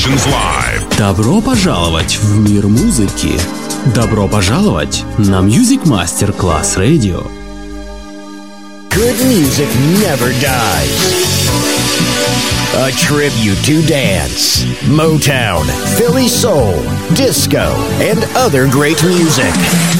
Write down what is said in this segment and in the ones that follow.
Sessions Live. Добро пожаловать в мир музыки. Добро пожаловать на Music Master Class Radio. Good music never dies. A tribute to dance, Motown, Philly soul, disco, and other great music.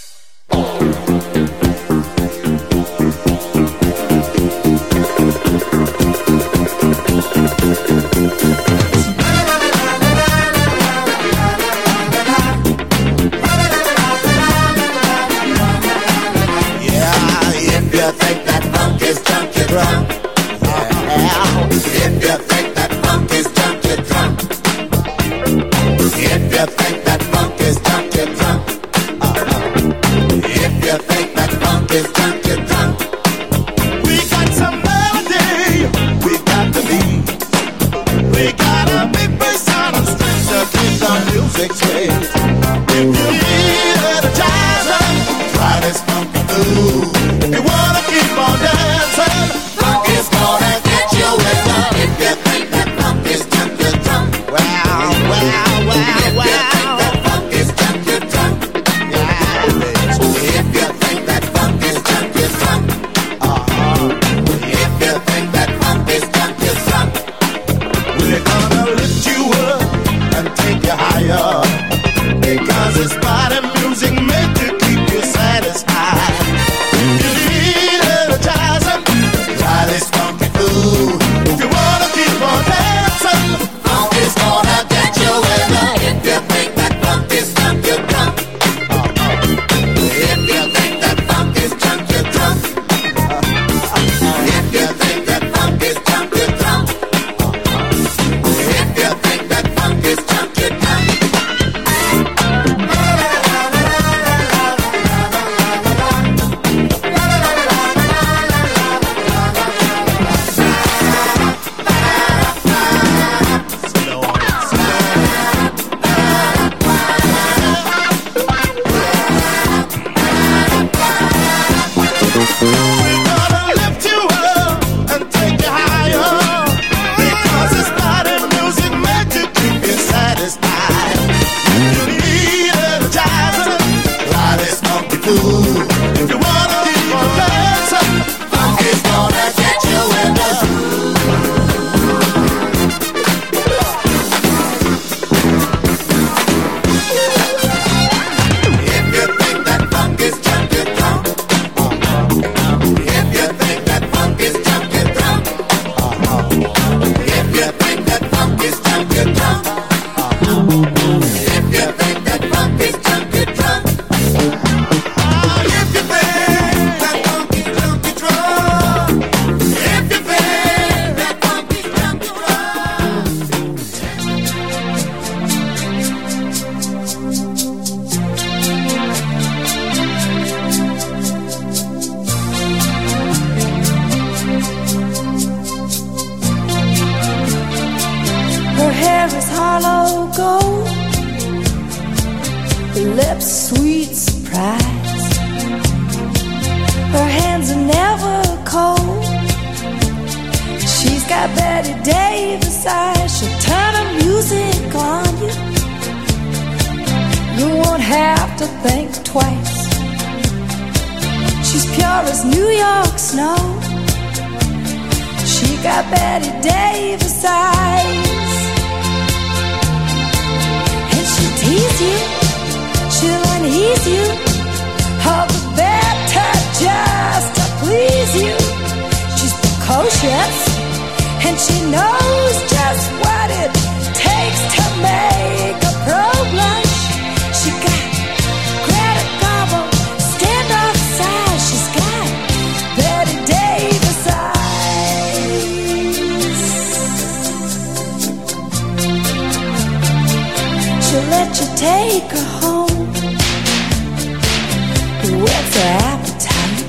Bette Davis eyes. She'll the music on you. You won't have to think twice. She's pure as New York snow. She got Bette Davis eyes. And she'll you. She'll unease you. All the better just to please you. She's precocious and she knows just what it takes to make a pro blush. She got creditable standoff eyes. She's got Bette Davis eyes. She'll let you take her home her appetite.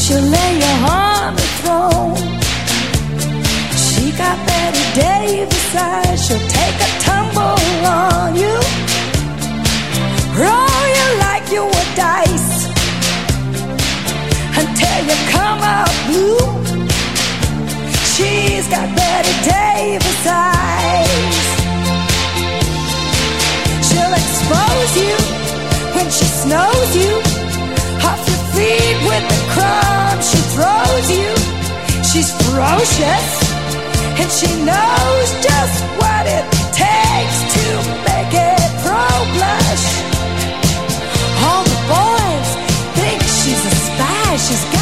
She'll lay you home control. She got Bette Davis eyes. She'll take a tumble on you. Roll you like you were dice until you come out blue. She's got Bette Davis eyes. She'll expose you when she snows you off your feet with the crumbs she throws you. She's ferocious and she knows just what it takes to make it pro blush. All the boys think she's a spy. She's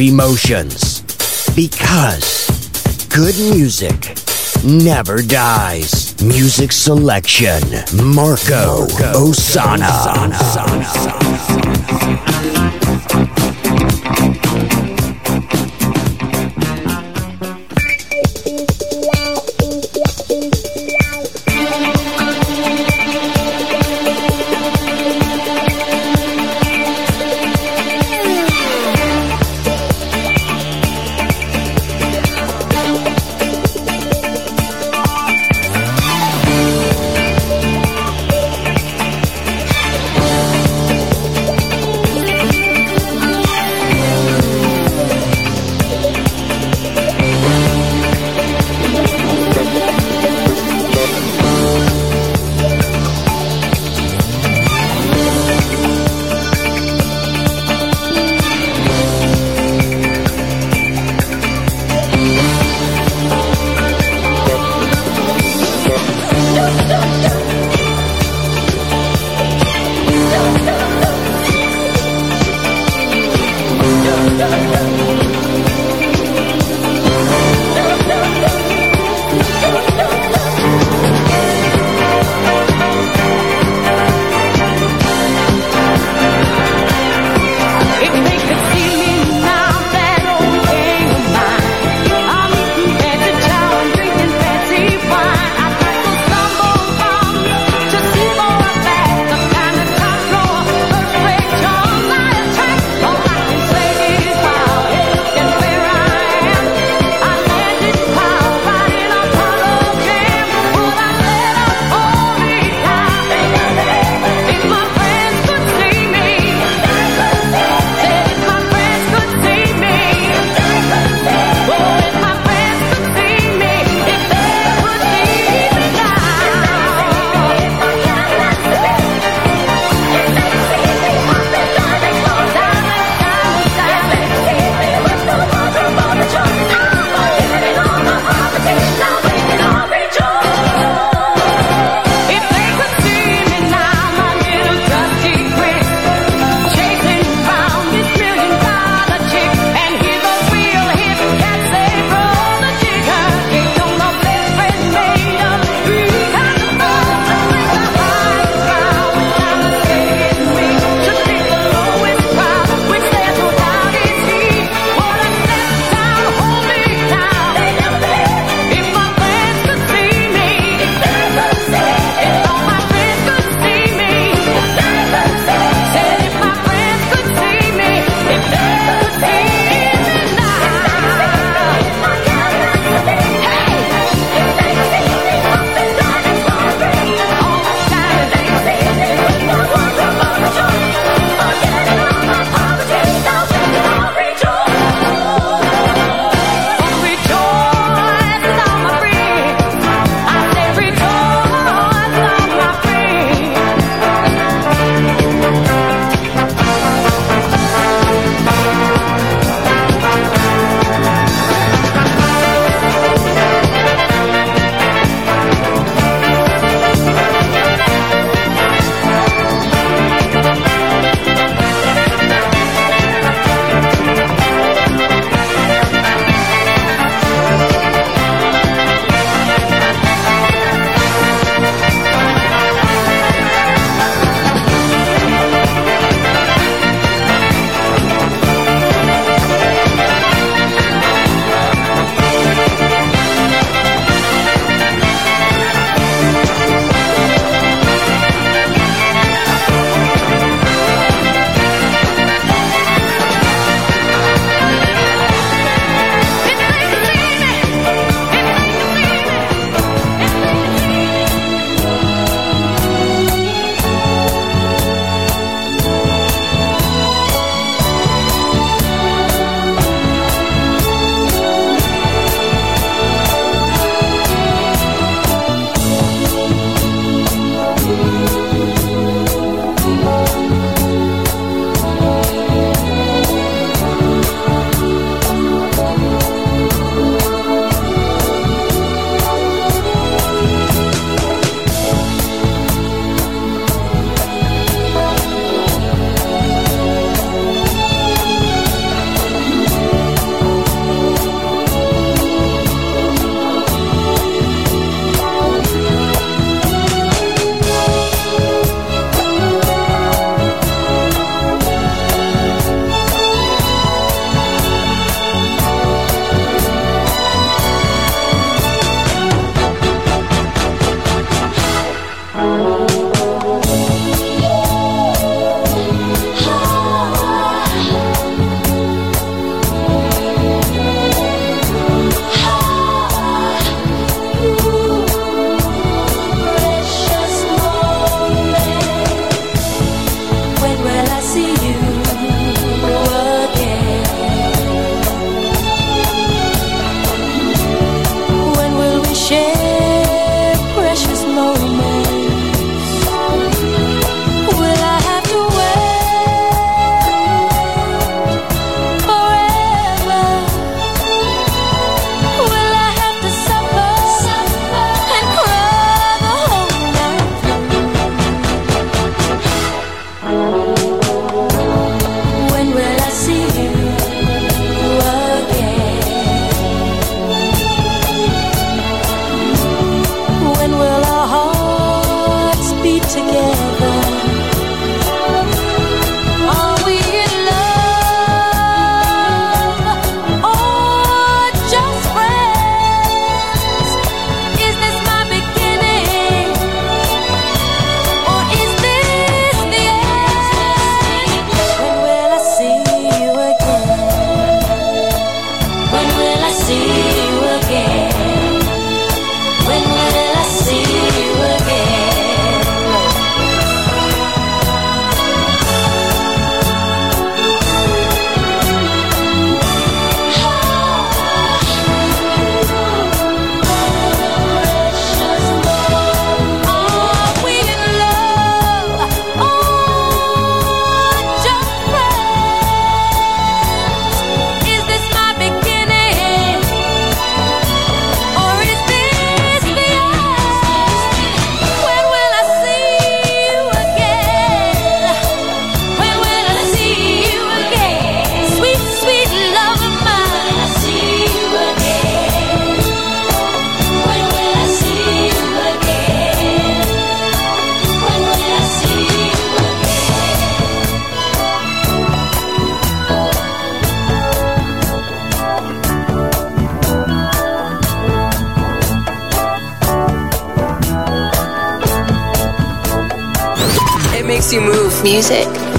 emotions. Because good music never dies. Music selection, Marco, Ossanna. If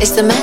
Is the message.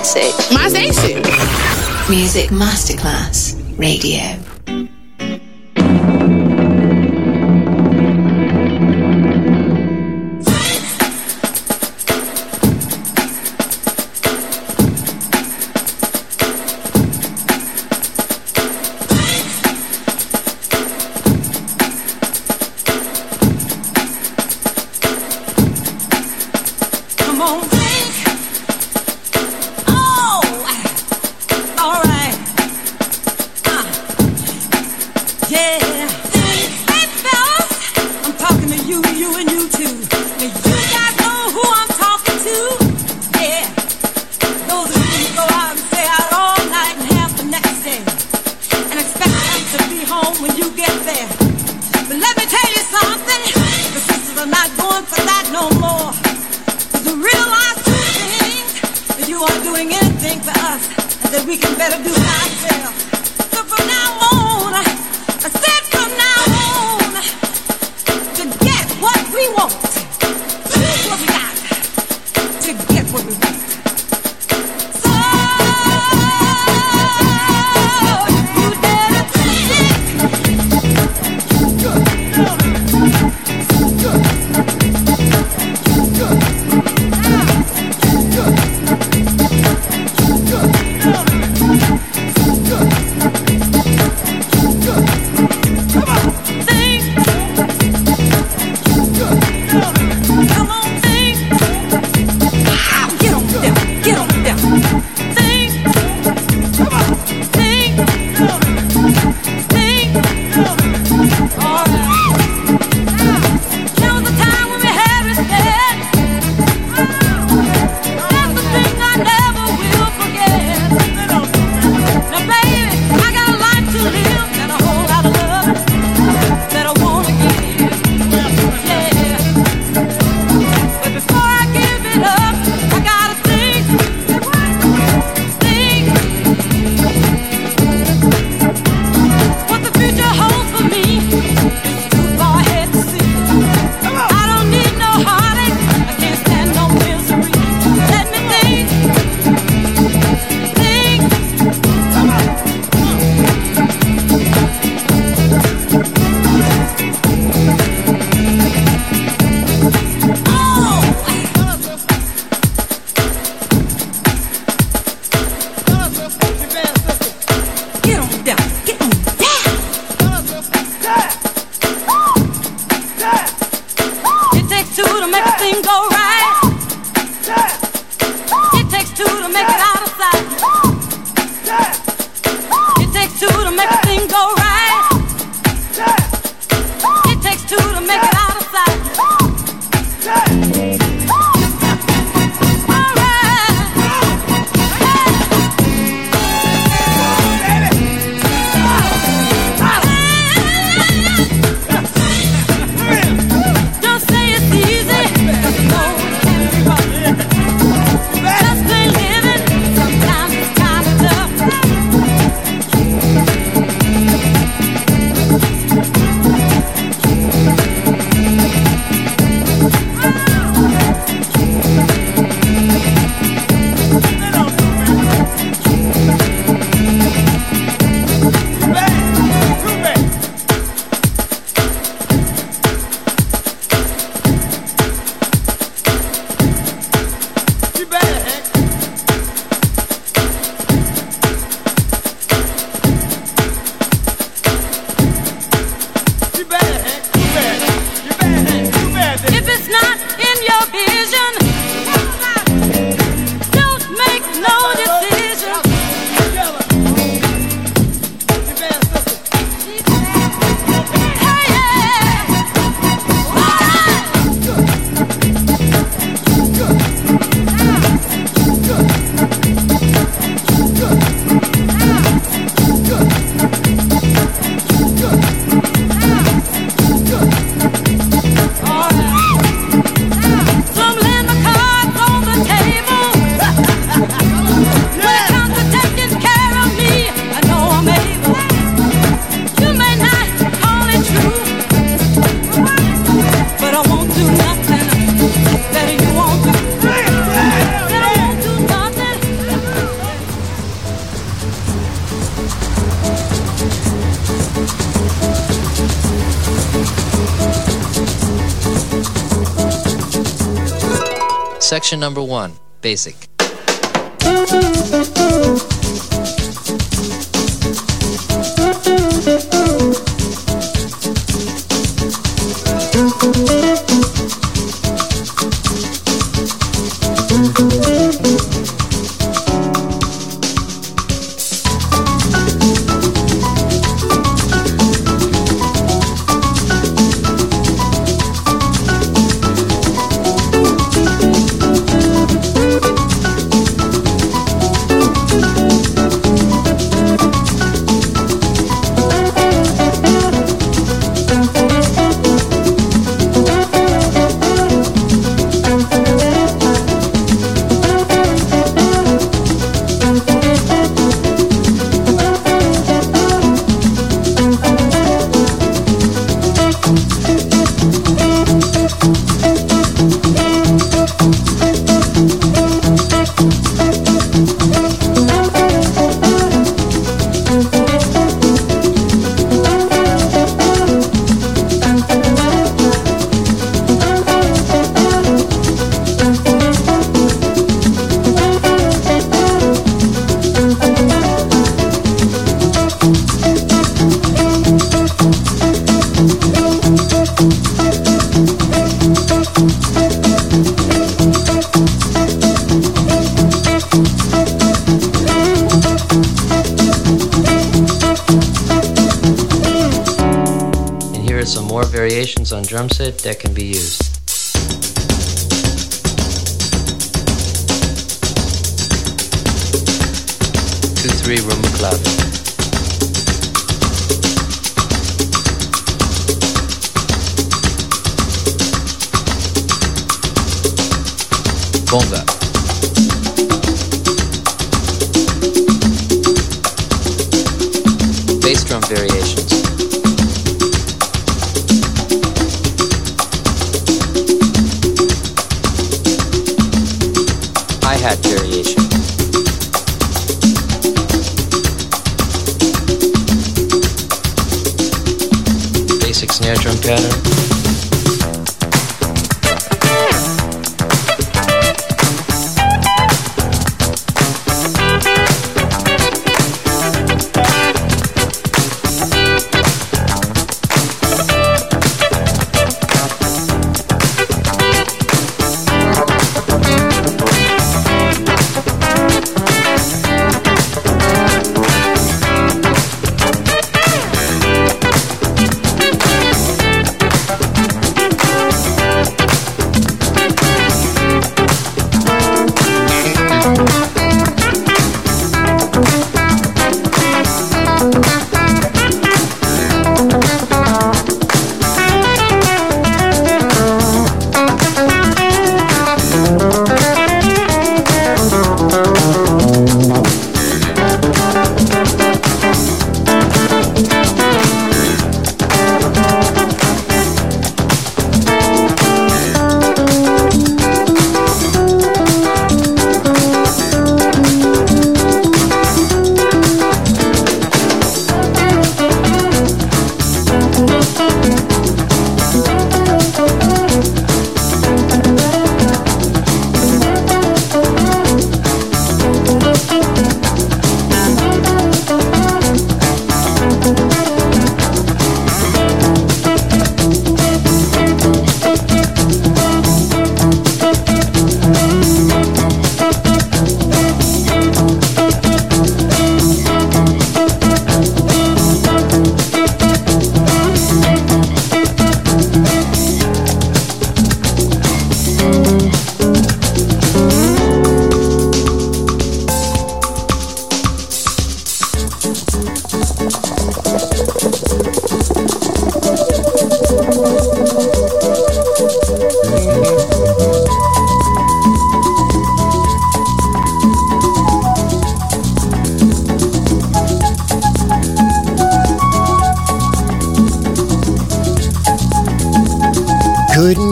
Section number one, basic.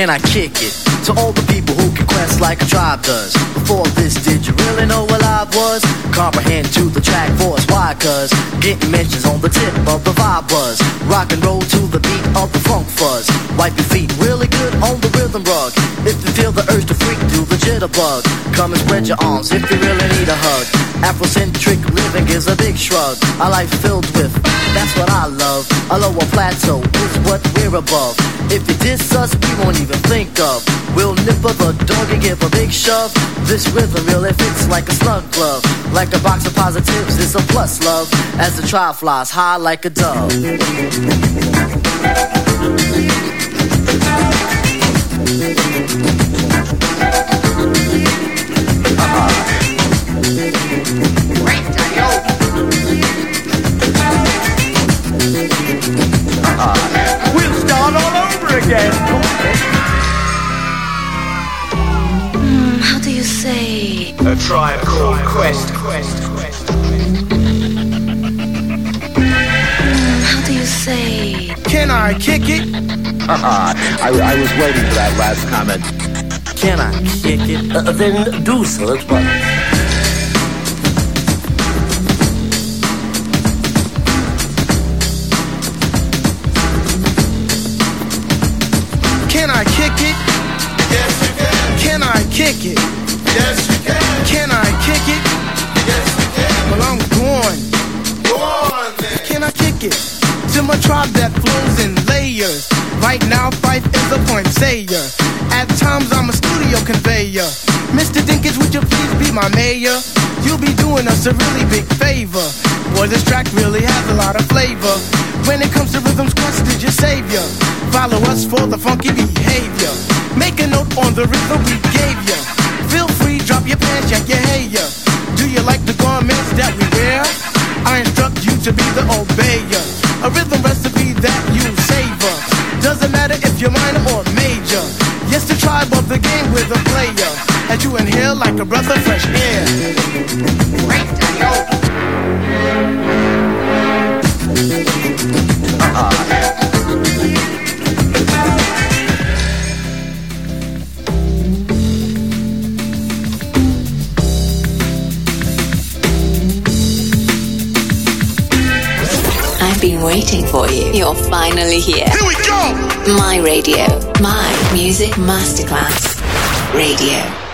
Can I kick it? To all the people who can quest like a tribe does. Before this, did you really know what I was? Comprehend to the track force, why? Cause getting mentions on the tip of the vibe buzz. Rock and roll to the beat of the funk fuzz. Wipe your feet really good on the rhythm rug. If you feel the urge to freak, do the jitterbug. Come and spread your arms if you really need a hug. Afrocentric living is a big shrug. A life filled with, that's what I love. A lower plateau is what we're above. If you diss us, we won't even think of. We'll nipper the dog and give a big shove. This rhythm really fits like a snug glove. Like a box of positives, it's a plus love. As the Tribe flies high like a dove. I, I was waiting for that last comment. Can I kick it? Uh, then do so at once. Mr. Dinkins, would you please be my mayor? You'll be doing us a really big favor. Boy, this track really has a lot of flavor. When it comes to rhythms, Quest is your savior. Follow us for the funky behavior. Make a note on the rhythm we gave ya. A breath of fresh air. I've been waiting for you. You're finally here. Here we go. My radio. My music masterclass. Radio.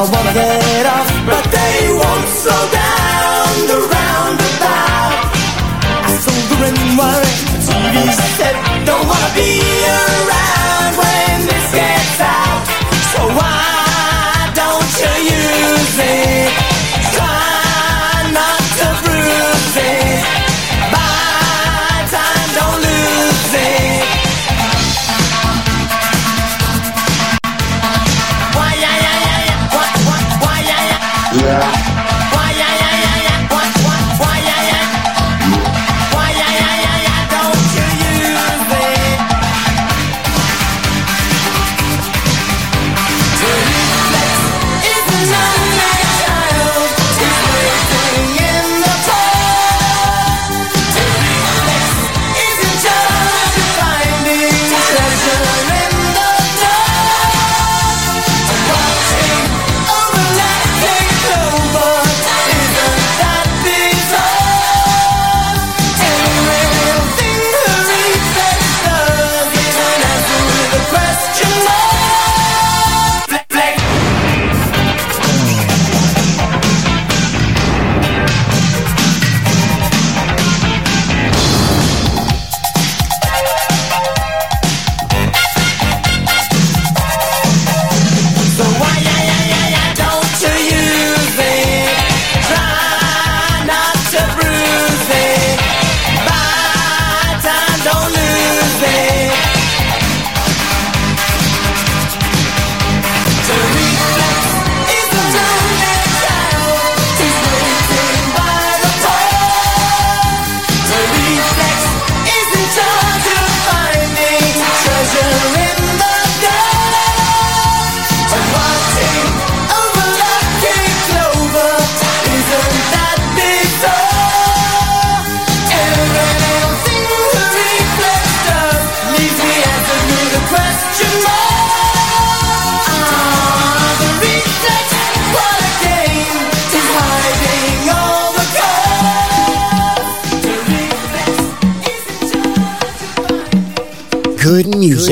I wanna go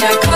Waitress in a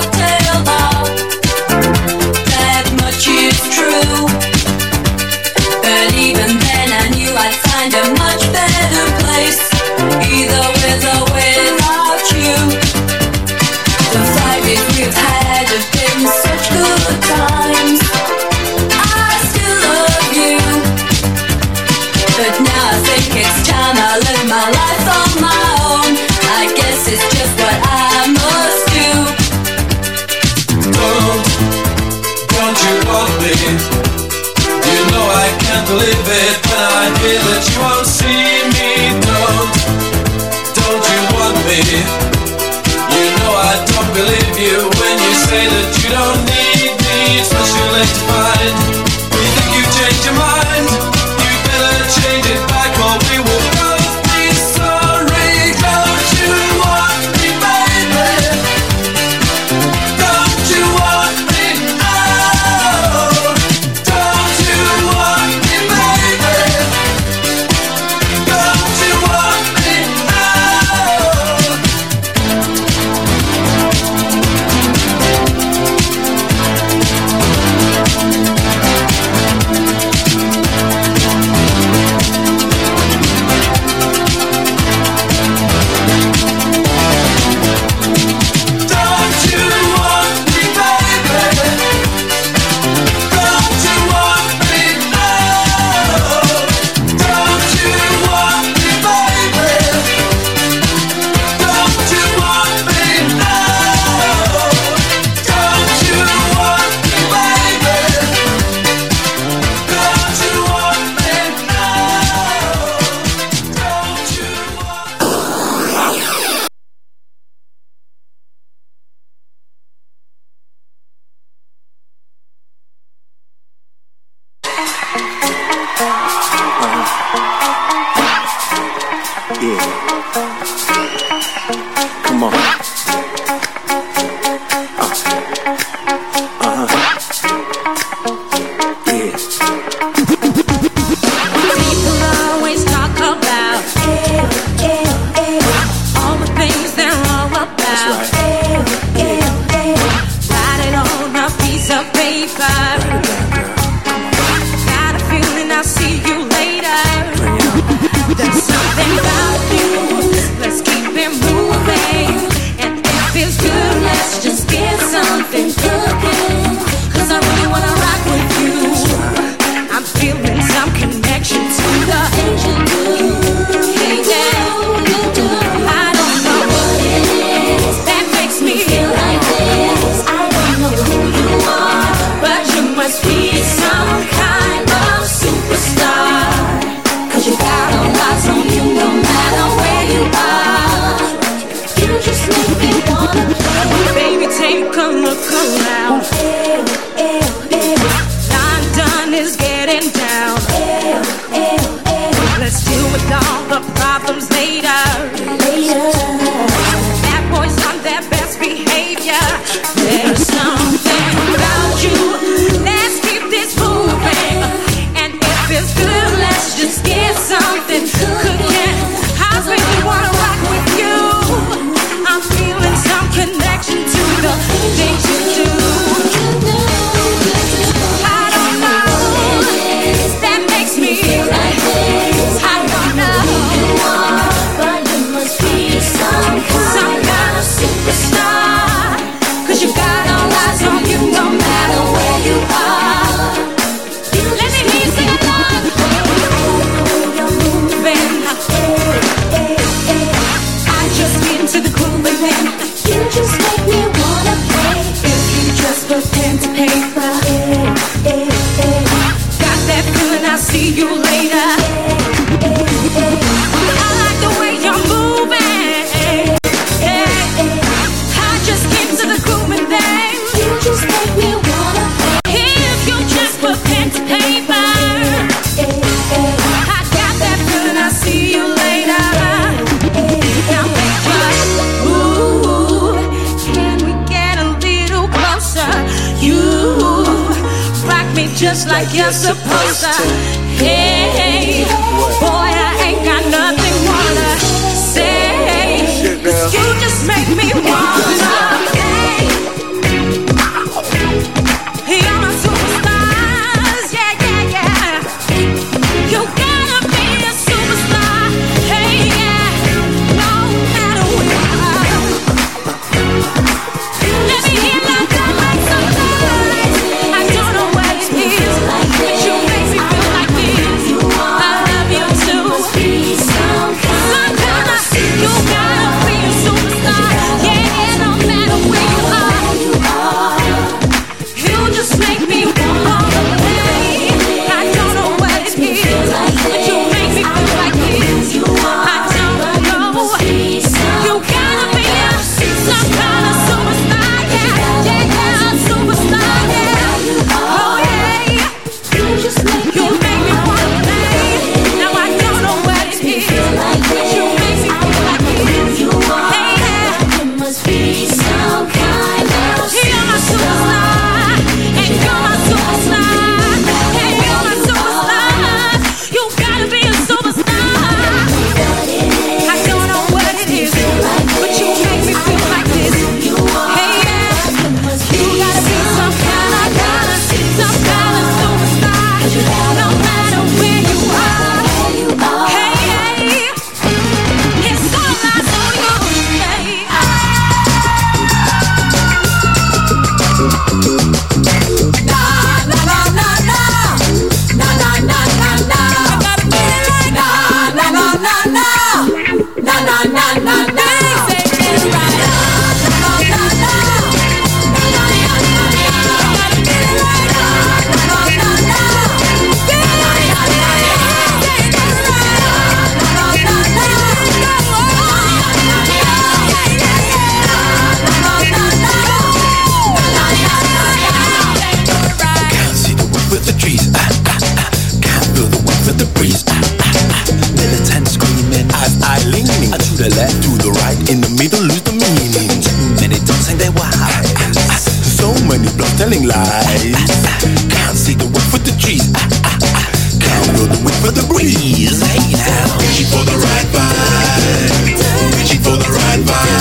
for the breeze. Hey now, reaching for the right vibe. Reaching for the right vibe.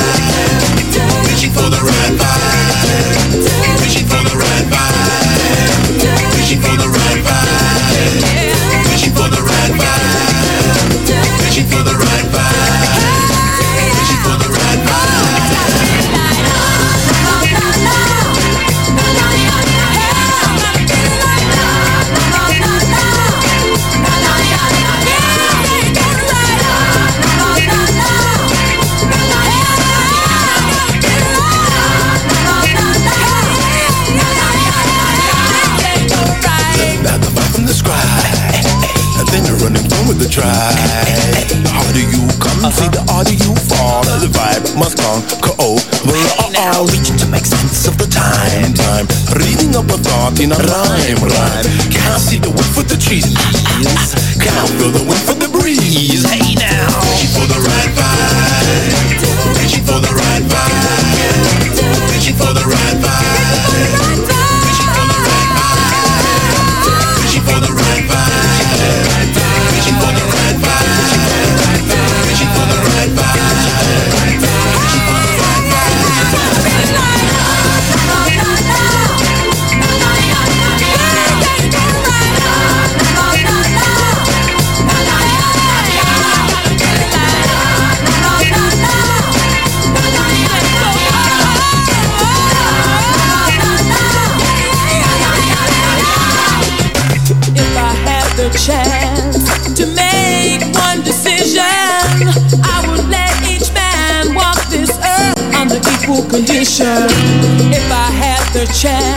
in a rhyme, rhyme. Can't see the wood for the trees. check.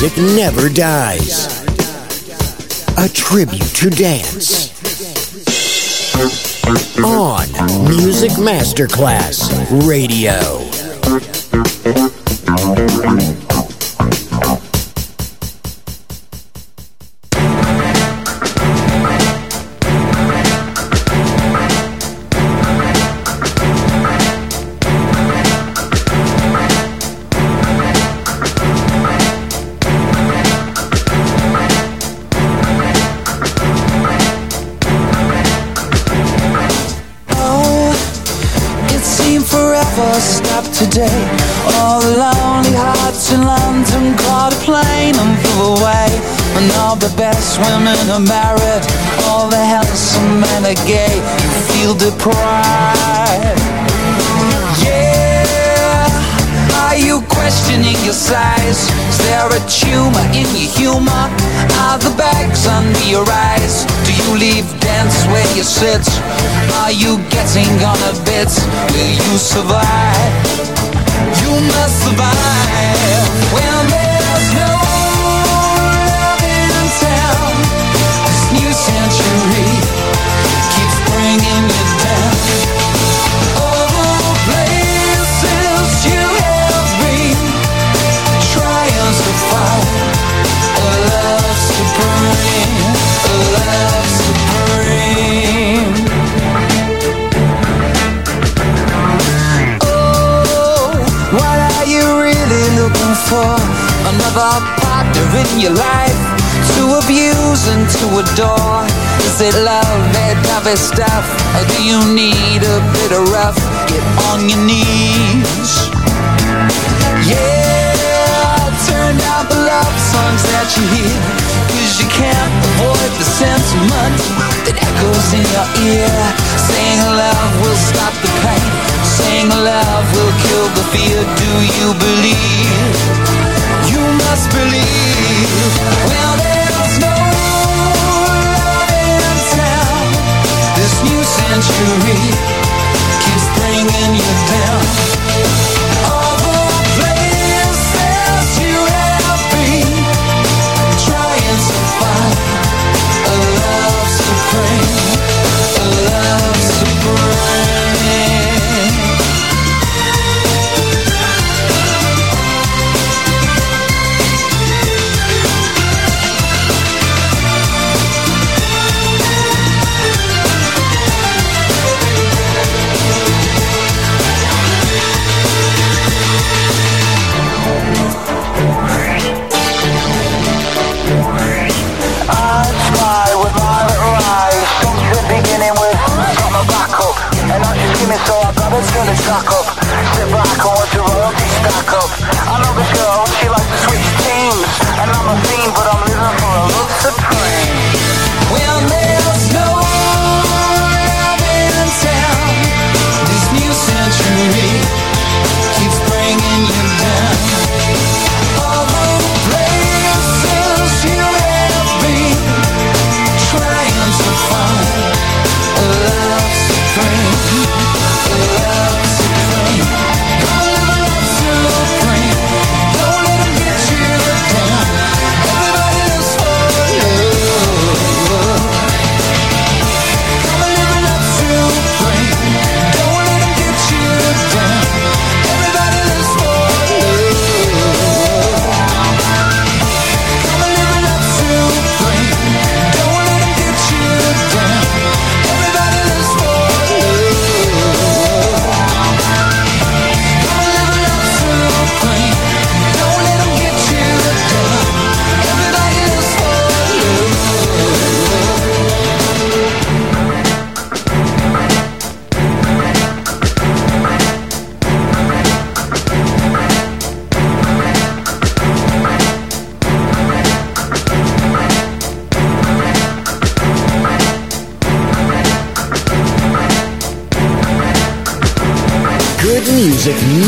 Music never dies. A tribute to dance. On Music Masterclass Radio. Do dance where you sit? Are you getting on a bit? Will you survive? You must survive when for? Another partner in your life to abuse and to adore. Is it love, that heavy stuff, or do you need a bit of rough? Get on your knees. Yeah, turn down the love songs that you hear. Cause you can't avoid the sentiment that echoes in your ear. Saying love will stop the pain. Saying love will kill the fear. Do you believe? You must believe. Well, there's no love in. This new century keeps bringing you down. The up. Sit back and watch royalty stack up. I know this girl, she likes to switch teams And I'm a but I'm living for a